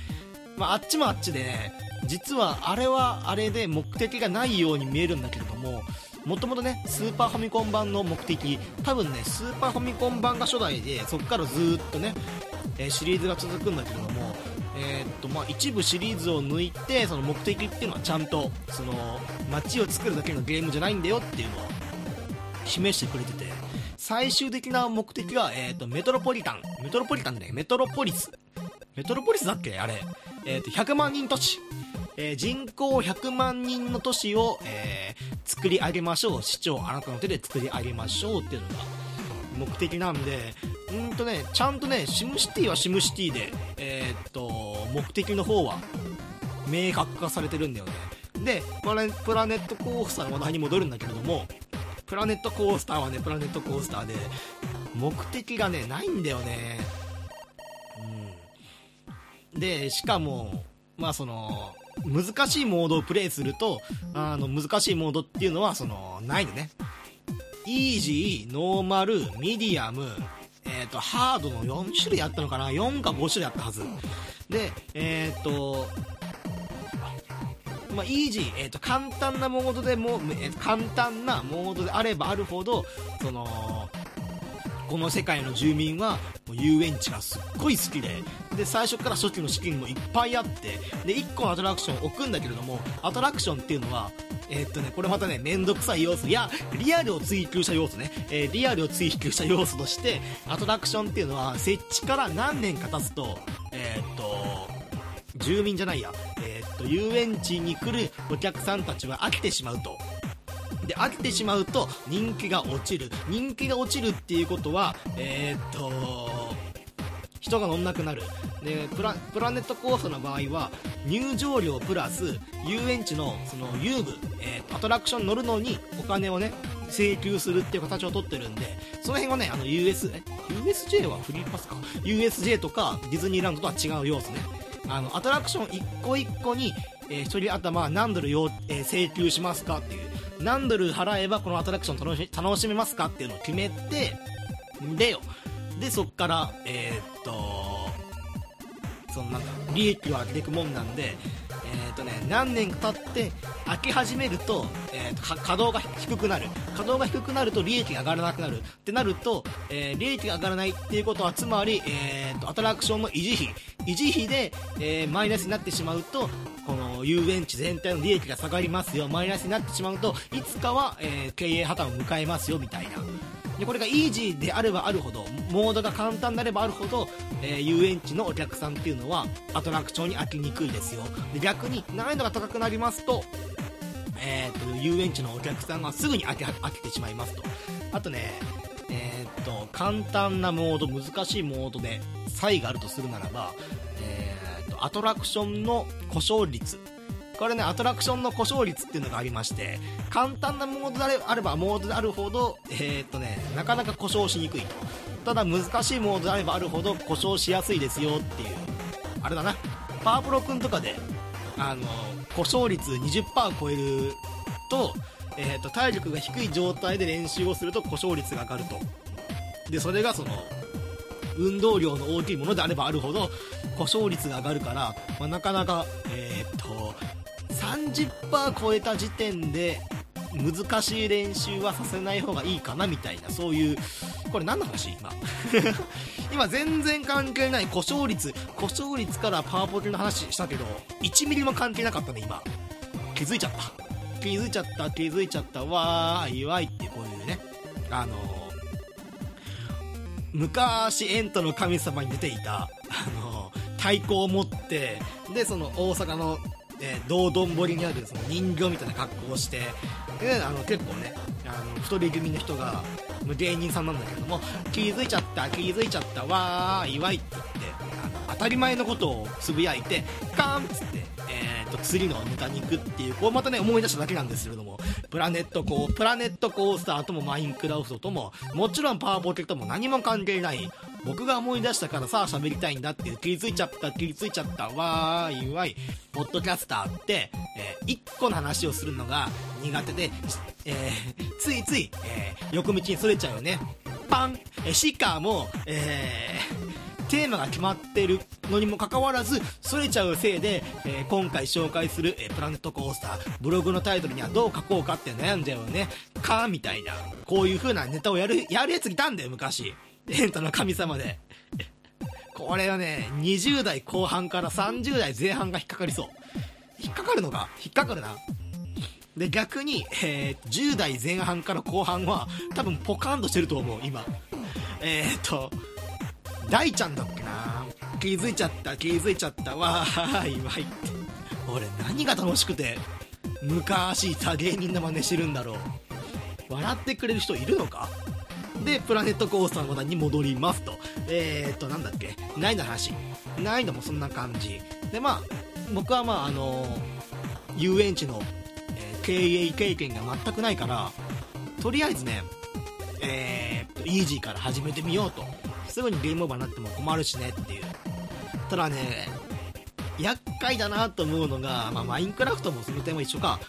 まあ、あっちもあっちでね。実はあれはあれで目的がないように見えるんだけれどももともとねスーパーファミコン版の目的多分ねスーパーファミコン版が初代でそこからずーっとね、えーシリーズが続くんだけどもえーっとまあ、一部シリーズを抜いてその目的っていうのはちゃんとその街を作るだけのゲームじゃないんだよっていうのを示してくれてて最終的な目的は、えー、とメトロポリタン。メトロポリタンで、ね、メトロポリス。メトロポリスだっけ？あれ、えー、と100万人都市、えー人口100万人の都市を、えー作り上げましょう。市長あなたの手で作り上げましょうっていうのが目的なんでうんとねちゃんとねシムシティはシムシティでえーっと目的の方は明確化されてるんだよね。でプラネプラネットコースターの話題に戻るんだけれどもプラネットコースターはねプラネットコースターで目的がねないんだよね。うん。でしかもまあその難しいモードをプレイするとあの難しいモードっていうのはそのないのねイージー、ノーマル、ミディアム、えっ、と、ハードの4種類あったのかな ?4 か5種類あったはず。で、えっ、と、まあ、イージー、えっ、と、簡単なモードでも、えー簡単なモードであればあるほど、その、この世界の住民はもう遊園地がすっごい好きでで最初から初期の資金もいっぱいあってで1個のアトラクションを置くんだけれどもアトラクションっていうのはえー、っとねこれまたねめんどくさい要素やリアルを追求した要素ね、えー、リアルを追求した要素としてアトラクションっていうのは設置から何年か経つとえー、っと住民じゃないや、え、っと遊園地に来るお客さんたちは飽きてしまうと。で飽きてしまうと人気が落ちる。人気が落ちるっていうことはえー、っと人が乗んなくなる。でプラプラネットコーストの場合は入場料プラス遊園地のその遊具、えー、アトラクション乗るのにお金をね請求するっていう形をとってるんでその辺はねあの US え USJ はフリーパスか。USJ とかディズニーランドとは違う要素ね。あのアトラクション一個一個に、えー、1人頭何ドル、えー、請求しますかっていう何ドル払えばこのアトラクション楽し楽しめますかっていうのを決めてでよ。でそっからえー、っとそのなんか利益を上げていくもんなんでえーとね、何年か経って開け始めると,、えーと、稼働が低くなる。稼働が低くなると利益が上がらなくなる。ってなると、えー、利益が上がらないっていうことはつまり、えーと、アトラクションの維持費。維持費で、えー、マイナスになってしまうとこの遊園地全体の利益が下がりますよ。マイナスになってしまうといつかは、えー、経営破綻を迎えますよみたいな。でこれがイージーであればあるほどモードが簡単であればあるほど、えー、遊園地のお客さんっていうのはアトラクションに飽きにくいですよ。で逆に難易度が高くなりますと,、えーと、遊園地のお客さんがすぐに飽き飽きてしまいますと。あとねえー、っと簡単なモード難しいモードで差異があるとするならば、えー、っとアトラクションの故障率これね、アトラクションの故障率っていうのがありまして、簡単なモードであればモードであるほど、えー、っとね、なかなか故障しにくいと。ただ難しいモードであればあるほど故障しやすいですよっていう、あれだな、パワープロくんとかで、あの、故障率20%超えると、えー、っと、体力が低い状態で練習をすると故障率が上がると。で、それがその、運動量の大きいものであればあるほど故障率が上がるから、まあ、なかなか、えー、っと30%超えた時点で難しい練習はさせない方がいいかなみたいなそういうこれ何の話今？今全然関係ない故障率故障率からパワーポケの話したけど1ミリも関係なかったね今。気づいちゃった。気づいちゃった気づいちゃった。わーいわいってこういうね。あの昔エントの神様に出ていたあの太鼓を持ってでその大阪のえー、道頓堀にあるその人形みたいな格好をしてであの結構ねあの太り気味の人が芸人さんなんだけども気づいちゃった気づいちゃったわーいわいって言ってあの当たり前のことをつぶやいてカーンっつって、えーと、次のネタに行くっていうこうまたね思い出しただけなんですけれどもプラネットコープラネットコースターともマインクラフトとももちろんパワーポケットも何も関係ない僕が思い出したからさあ喋りたいんだっていう気づいちゃった気づいちゃったわーいわいポッドキャスターって、えー、1個の話をするのが苦手で、えー、ついつい、えー、横道にそれちゃうよねパン、えしかも、えー、テーマが決まってるのにもかかわらず、それちゃうせいで、えー、今回紹介する、えー、プラネットコースター、ブログのタイトルにはどう書こうかって悩んじゃうよね。かみたいな、こういう風なネタをやる、やるやついたんだよ、昔。エンタの神様で。これはね、20代後半から30代前半が引っかかりそう。引っかかるのか？引っかかるな。で、逆に、えー、10代前半から後半は、多分ポカンとしてると思う、今。えー、っと、大ちゃんだっけな気づいちゃった、気づいちゃった、わーい、わいって。俺何が楽しくて、昔いた芸人の真似してるんだろう。笑ってくれる人いるのか？で、プラネットコースターの話に戻りますと。えー、っと、なんだっけ難易度の話。難易度もそんな感じ。で、まあ、僕はまあ、あのー、遊園地の、えー、経営経験が全くないから、とりあえずね、えー、っと、イージーから始めてみようと。すぐにゲームオーバーになっても困るしねっていう。ただね、厄介だなと思うのが、まあ、マインクラフトもその点は一緒か。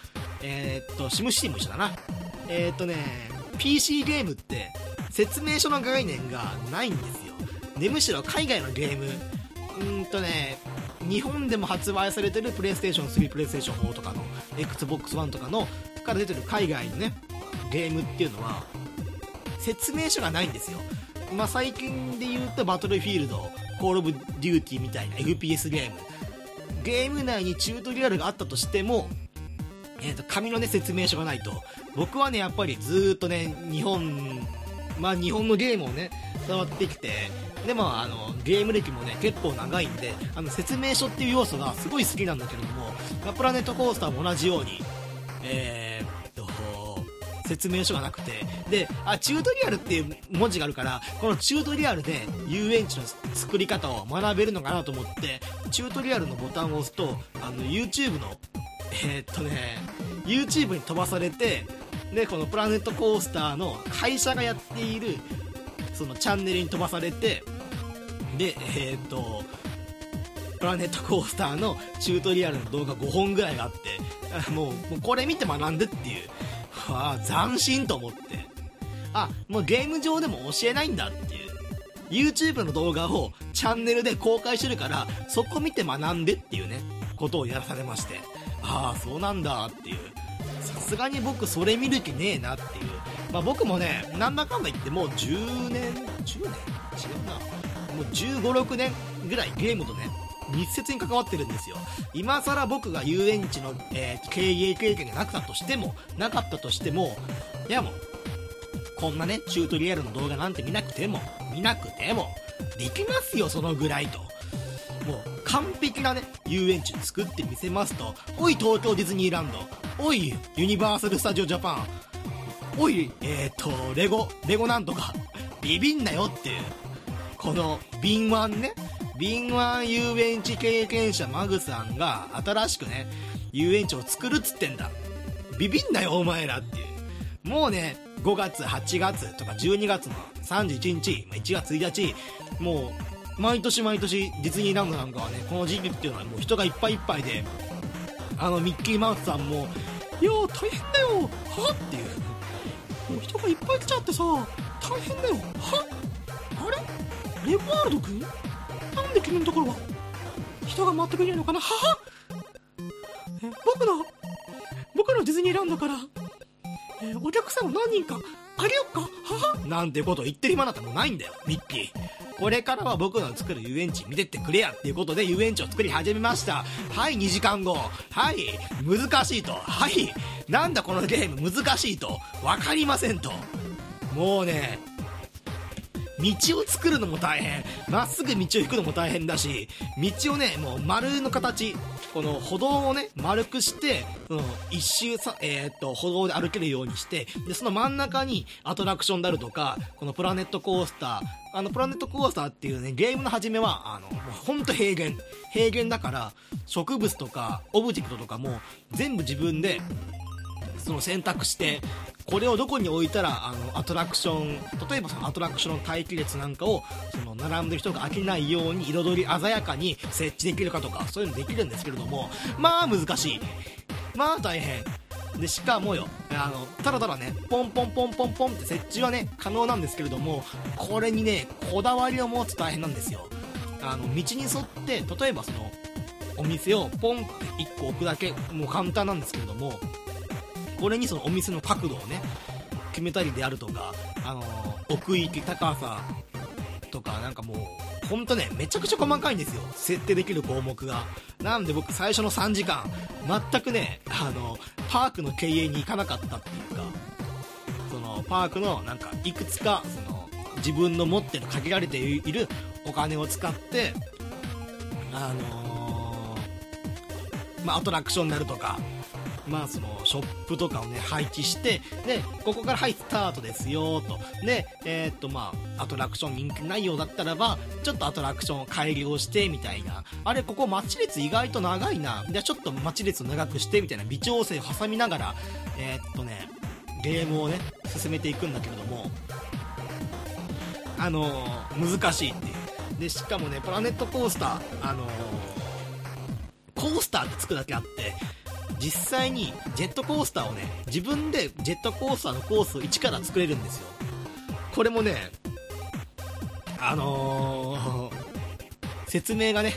えー、っと、シムシティも一緒だな。えー、っとね、PC ゲームって、説明書の概念がないんですよ。でむしろ海外のゲーム。うんとね日本でも発売されてるプレイステーション3プレイステーション4とかの XBOX1 とかのから出てる海外のねゲームっていうのは説明書がないんですよ。まあ、最近で言うとバトルフィールドコール・オブ・デューティーみたいな FPS ゲーム。ゲーム内にチュートリアルがあったとしても、えー、と紙の、ね、説明書がないと。僕はねやっぱりずーっとね日本まあ日本のゲームをね触ってきてでもあのゲーム歴もね結構長いんであの説明書っていう要素がすごい好きなんだけれどもプラネットコースターも同じようにえーっと説明書がなくてであチュートリアルっていう文字があるからこのチュートリアルで遊園地の作り方を学べるのかなと思ってチュートリアルのボタンを押すとあの YouTube のえーっとね YouTube に飛ばされてでこのプラネットコースターの会社がやっているそのチャンネルに飛ばされてでえーっとプラネットコースターのチュートリアルの動画5本ぐらいがあって もうもうこれ見て学んでっていう。あ斬新と思って。あもうゲーム上でも教えないんだっていう。YouTube の動画をチャンネルで公開してるからそこ見て学んでっていうねことをやらされまして。ああそうなんだっていう。さすがに僕それ見る気ねえなっていう。まあ僕もねなんだかんだ言ってもう10年10年？違うな。もう1 5 6年ぐらいゲームとね密接に関わってるんですよ。今更僕が遊園地の、えー経営経験がなかったとしてもなかったとしてもいやもうこんなねチュートリアルの動画なんて見なくても見なくてもできますよそのぐらいと。もう完璧なね遊園地作ってみせますと。おい東京ディズニーランド。おいユニバーサル・スタジオ・ジャパン。おいえっ、ー、とレゴレゴなんとか。ビビんなよっていう。この敏腕ね敏腕遊園地経験者マグさんが新しくね遊園地を作るっつってんだ。ビビんなよお前らっていう。もうね5月8月とか12月の31日1月1日もう毎年毎年ディズニーランドなんかはねこの時期っていうのはもう人がいっぱいいっぱいであのミッキーマウスさんも「いや大変だよは?」っ？ていう。もう人がいっぱい来ちゃってさ大変だよはあれ？レゴワールドくなんで君のところは？人が回ってくれるのかな？はは僕の僕のディズニーランドから、えお客さんを何人かあげよっか？ははなんてこと言ってる暇なんてもうないんだよミッキー。これからは僕の作る遊園地見てってくれやっていうことで遊園地を作り始めました。はい2時間後。はい難しいと。はいなんだこのゲーム難しいと。分かりませんと。もうね道を作るのも大変。まっすぐ道を行くのも大変だし道をねもう丸の形この歩道をね丸くしてその一周さ、えーっと歩道で歩けるようにしてでその真ん中にアトラクションであるとかこのプラネットコースターあのプラネットコースターっていうねゲームの始めはあのもうほんと平原。平原だから植物とかオブジェクトとかも全部自分でその選択してこれをどこに置いたらあのアトラクション例えばそのアトラクションの待機列なんかをその並んでる人が飽きないように彩り鮮やかに設置できるかとかそういうのできるんですけれどもまあ難しい。まあ大変。でしかもよあのただただねポンポンポンポンポンって設置はね可能なんですけれどもこれにねこだわりを持つ大変なんですよ。あの道に沿って例えばそのお店をポンって1個置くだけもう簡単なんですけれどもこれにそのお店の角度をね決めたりであるとか、あのー奥行き高さとかなんかもうほんとねめちゃくちゃ細かいんですよ。設定できる項目が。なんで僕最初の3時間全くねあのパークの経営に行かなかったっていうかそのパークのなんかいくつかその自分の持ってる限られているお金を使ってあのーまあ、アトラクションになるとかまあそのショップとかをね配置してでここからはいスタートですよと。でえーっとまあアトラクション人気ないようだったらばちょっとアトラクションを改良してみたいな。あれここ待ち列意外と長いな。じゃあちょっと待ち列を長くしてみたいな。微調整を挟みながらえーっとねゲームをね進めていくんだけれども。あのー難しいっていう。でしかもねプラネットコースターあのーコースターってつくだけあって実際にジェットコースターをね自分でジェットコースターのコースを一から作れるんですよ。これもねあのー説明がね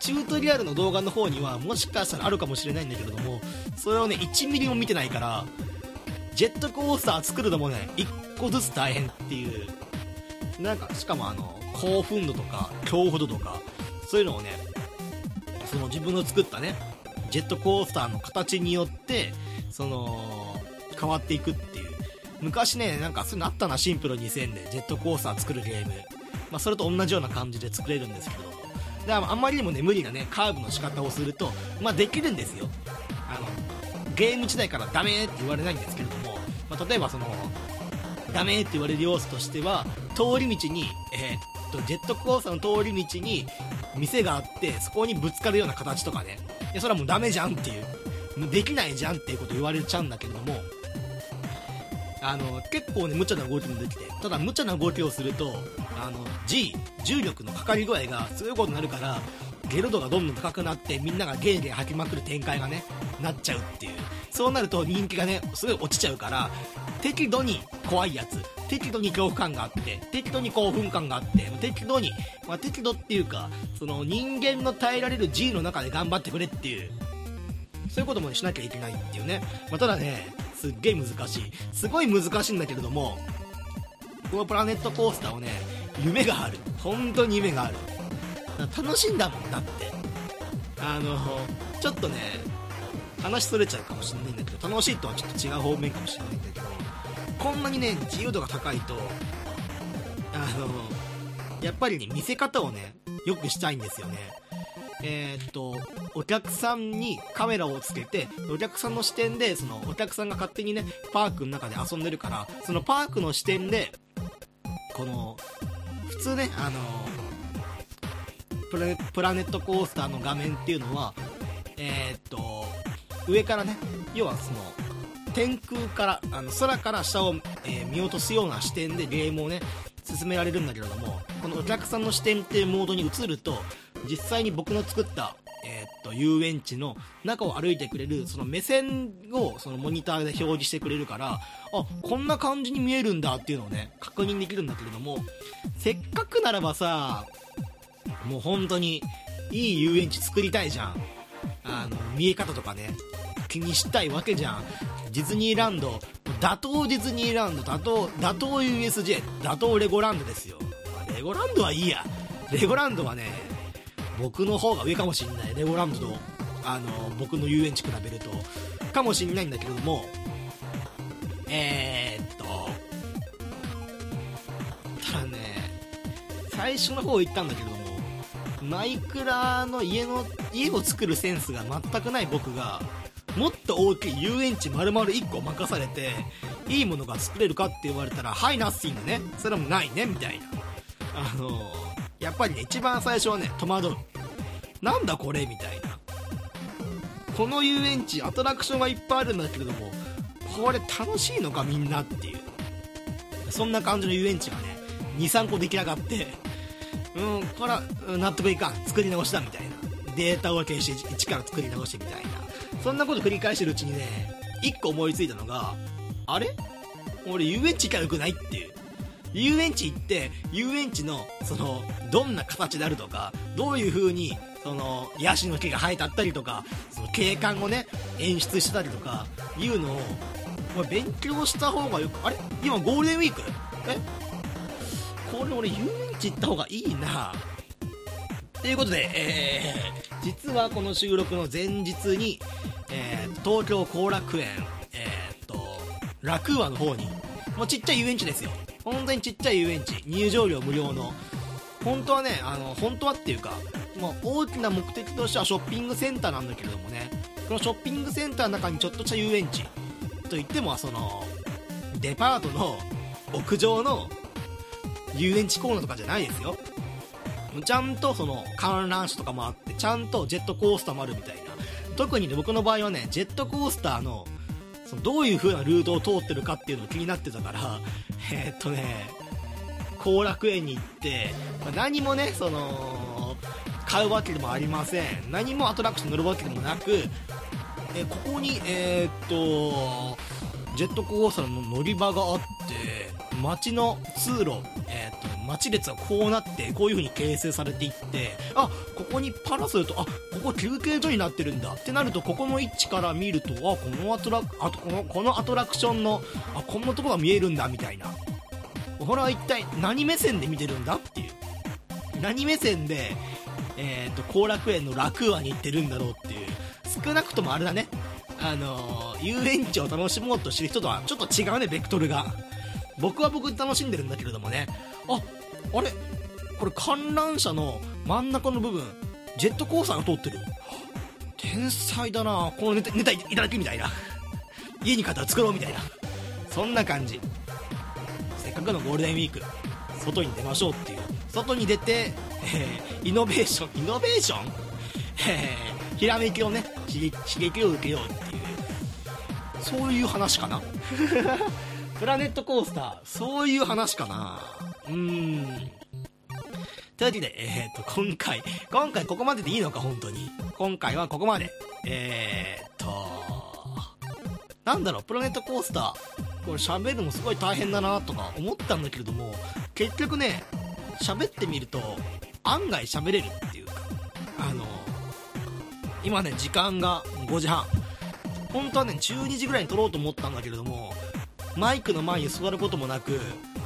チュートリアルの動画の方にはもしかしたらあるかもしれないんだけれどもそれをね1ミリも見てないからジェットコースター作るのもね1個ずつ大変っていう。なんかしかもあの興奮度とか恐怖度とかそういうのをねその自分の作ったねジェットコースターの形によってその変わっていくっていう。昔ねなんかそういうのあったなシンプル2000でジェットコースター作るゲーム、まあ、それと同じような感じで作れるんですけど。だからあんまりにもね無理なねカーブの仕方をするとまあできるんですよ。あのゲーム時代からダメって言われないんですけれども、まあ、例えばそのダメって言われる要素としては通り道に、え、とジェットコースターの通り道に店があってそこにぶつかるような形とかね。いやそれはもうダメじゃんっていう。できないじゃんっていうこと言われちゃうんだけども。あの結構ね無茶な動きもできて。ただ無茶な動きをするとあの G 重力のかかり具合がすごいことになるからゲル度がどんどん高くなってみんながゲーゲー吐きまくる展開がねなっちゃうっていう。そうなると人気がねすごい落ちちゃうから適度に怖いやつ適度に恐怖感があって適度に興奮感があって適度に、まあ、適度っていうかその人間の耐えられる G の中で頑張ってくれっていう。そういうことも、しなきゃいけないっていうね、まあ、ただねすっげえ難しい。すごい難しいんだけれどもこのプラネットコースターをね夢がある。本当に夢がある。楽しいんだもんだって。あのちょっとね話それちゃうかもしれないんだけど楽しいとはちょっと違う方面かもしれないんだけどこんなにね自由度が高いとあのやっぱりね見せ方をねよくしたいんですよね。えー、っとお客さんにカメラをつけてお客さんの視点でそのお客さんが勝手にねパークの中で遊んでるからそのパークの視点でこの普通ねあのプラネットコースターの画面っていうのはえー、っと上からね要はその天空からあの空から下を、えー、見落とすような視点でゲームをね進められるんだけれどもこのお客さんの視点っていうモードに移ると実際に僕の作った、えー、っと遊園地の中を歩いてくれるその目線をそのモニターで表示してくれるからあこんな感じに見えるんだっていうのをね確認できるんだけれどもせっかくならばさもう本当にいい遊園地作りたいじゃん。あの見え方とかね。気にしたいわけじゃん。ディズニーランド打倒ディズニーランド打倒打倒 USJ 打倒レゴランドですよ、レゴランドはいいや。レゴランドはね僕の方が上かもしんない。レゴランドとあの僕の遊園地比べるとかもしんないんだけどもえー、っとただね最初の方行ったんだけれどもマイクラの家の家を作るセンスが全くない僕がもっと大きい遊園地丸々1個任されていいものが作れるかって言われたらはいナッシングね。それもないねみたいな。あのやっぱりね一番最初はね戸惑う。なんだこれみたいな。この遊園地アトラクションがいっぱいあるんだけれどもこれ楽しいのかみんなっていう。そんな感じの遊園地がね23個出来上がってうんこれは納得いかん。作り直しだみたいな。データを消して一から作り直してみたいな。そんなこと繰り返してるうちにね1個思いついたのがあれ？俺遊園地行きゃよくないっていう。遊園地行って遊園地のそのどんな形であるとかどういう風にそのヤシの木が生えたったりとかその景観をね演出してたりとかいうのを勉強した方がよくあれ？今ゴールデンウィーク？え？これ俺遊園地行った方がいいなということで、えー、実はこの収録の前日に、えー、東京後楽園、えー、っと、ラクーアの方に、もうちっちゃい遊園地ですよ。本当にちっちゃい遊園地、入場料無料の。本当はね、あの、本当はっていうか、もう大きな目的としてはショッピングセンターなんだけれどもね、このショッピングセンターの中にちょっとした遊園地といっても、その、デパートの屋上の遊園地コーナーとかじゃないですよ。ちゃんとその観覧車とかもあって、ちゃんとジェットコースターもあるみたいな。特にね、僕の場合はね、ジェットコースターの、そのどういう風なルートを通ってるかっていうのが気になってたから、えー、っとね、後楽園に行って、まあ、何もね、その、買うわけでもありません。何もアトラクション乗るわけでもなく、え、ここに、えー、っと、ジェットコースターの乗り場があって、街の通路、えー、っと、街列はこうなって、こういう風に形成されていって、あ、ここにパラソルと、あ、ここ休憩所になってるんだってなると、ここの位置から見ると、あ、このアトラあこの、このアトラクションの、あ、こんなとこが見えるんだ、みたいな。俺は一体何目線で見てるんだっていう。何目線で、えーと、後楽園の楽話に行ってるんだろうっていう。少なくともあれだね。あのー、遊園地を楽しもうとしてる人とはちょっと違うねベクトルが。僕は僕で楽しんでるんだけれどもね。ああれ？これ観覧車の真ん中の部分ジェットコースターが通ってる。天才だな。このネタネタいただきみたいな。家に帰ったら作ろうみたいな。そんな感じ。せっかくのゴールデンウィーク外に出ましょうっていう。外に出て、えー、イノベーションイノベーション、えー、ひらめきをね刺激刺激を受けようっていう。そういう話かな。プラネットコースターそういう話かなうーんというわけで、えっ、と、今回、今回ここまででいいのか、本当に。今回はここまで。えー、っと、なんだろう、プラネットコースター、これ喋るのすごい大変だなとか思ったんだけれども、結局ね、喋ってみると、案外喋れるっていうか、あの、今ね、時間が5時半。本当はね、12時ぐらいに撮ろうと思ったんだけれども、マイクの前に座ることもなく、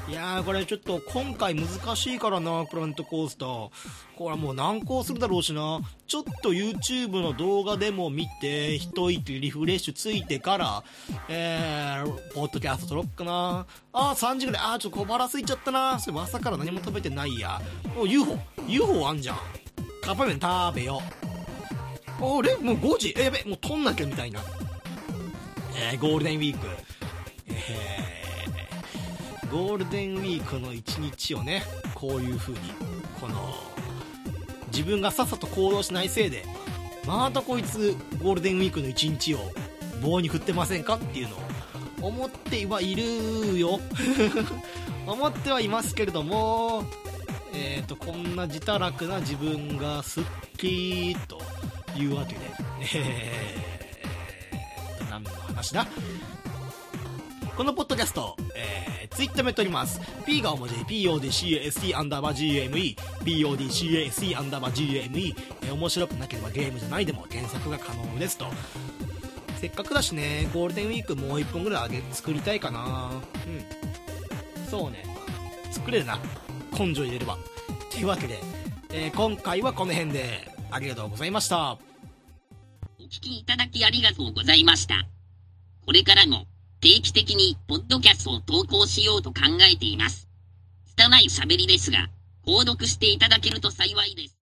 いやー、これちょっと今回難しいからな、プラネットコースター。これもう難航するだろうしな。ちょっと YouTube の動画でも見て、一息リフレッシュついてから、えー、ポッドキャスト撮ろっかな。あー、3時ぐらい、あー、ちょっと小腹空いちゃったな。それ朝から何も食べてないや。お、UFO、UFO あんじゃん。カップ麺食べよ。あれ？もう5時？え、やべ、もう撮んなきゃみたいな。えー、ゴールデンウィーク。えゴールデンウィークの一日をねこういう風にこの自分がさっさと行動しないせいでまたこいつゴールデンウィークの一日を棒に振ってませんかっていうのを思ってはいるよ。思ってはいますけれどもえっ、ー、とこんな自堕落な自分がすっきというわけで。えー、何の話だ？このポッドキャスト、えー、ツイッターもやっております。P が大文字、PODCAST アンダーバー GME、PODCAST アンダーバー GME、えー、面白くなければゲームじゃないでも検索が可能ですと。せっかくだしね、ゴールデンウィークもう1本ぐらいあげ、作りたいかなうん。そうね。作れるな。根性入れれば。というわけで、えー、今回はこの辺で、ありがとうございました。お聞きいただきありがとうございました。これからも、定期的にポッドキャストを投稿しようと考えています。拙い喋りですが、購読していただけると幸いです。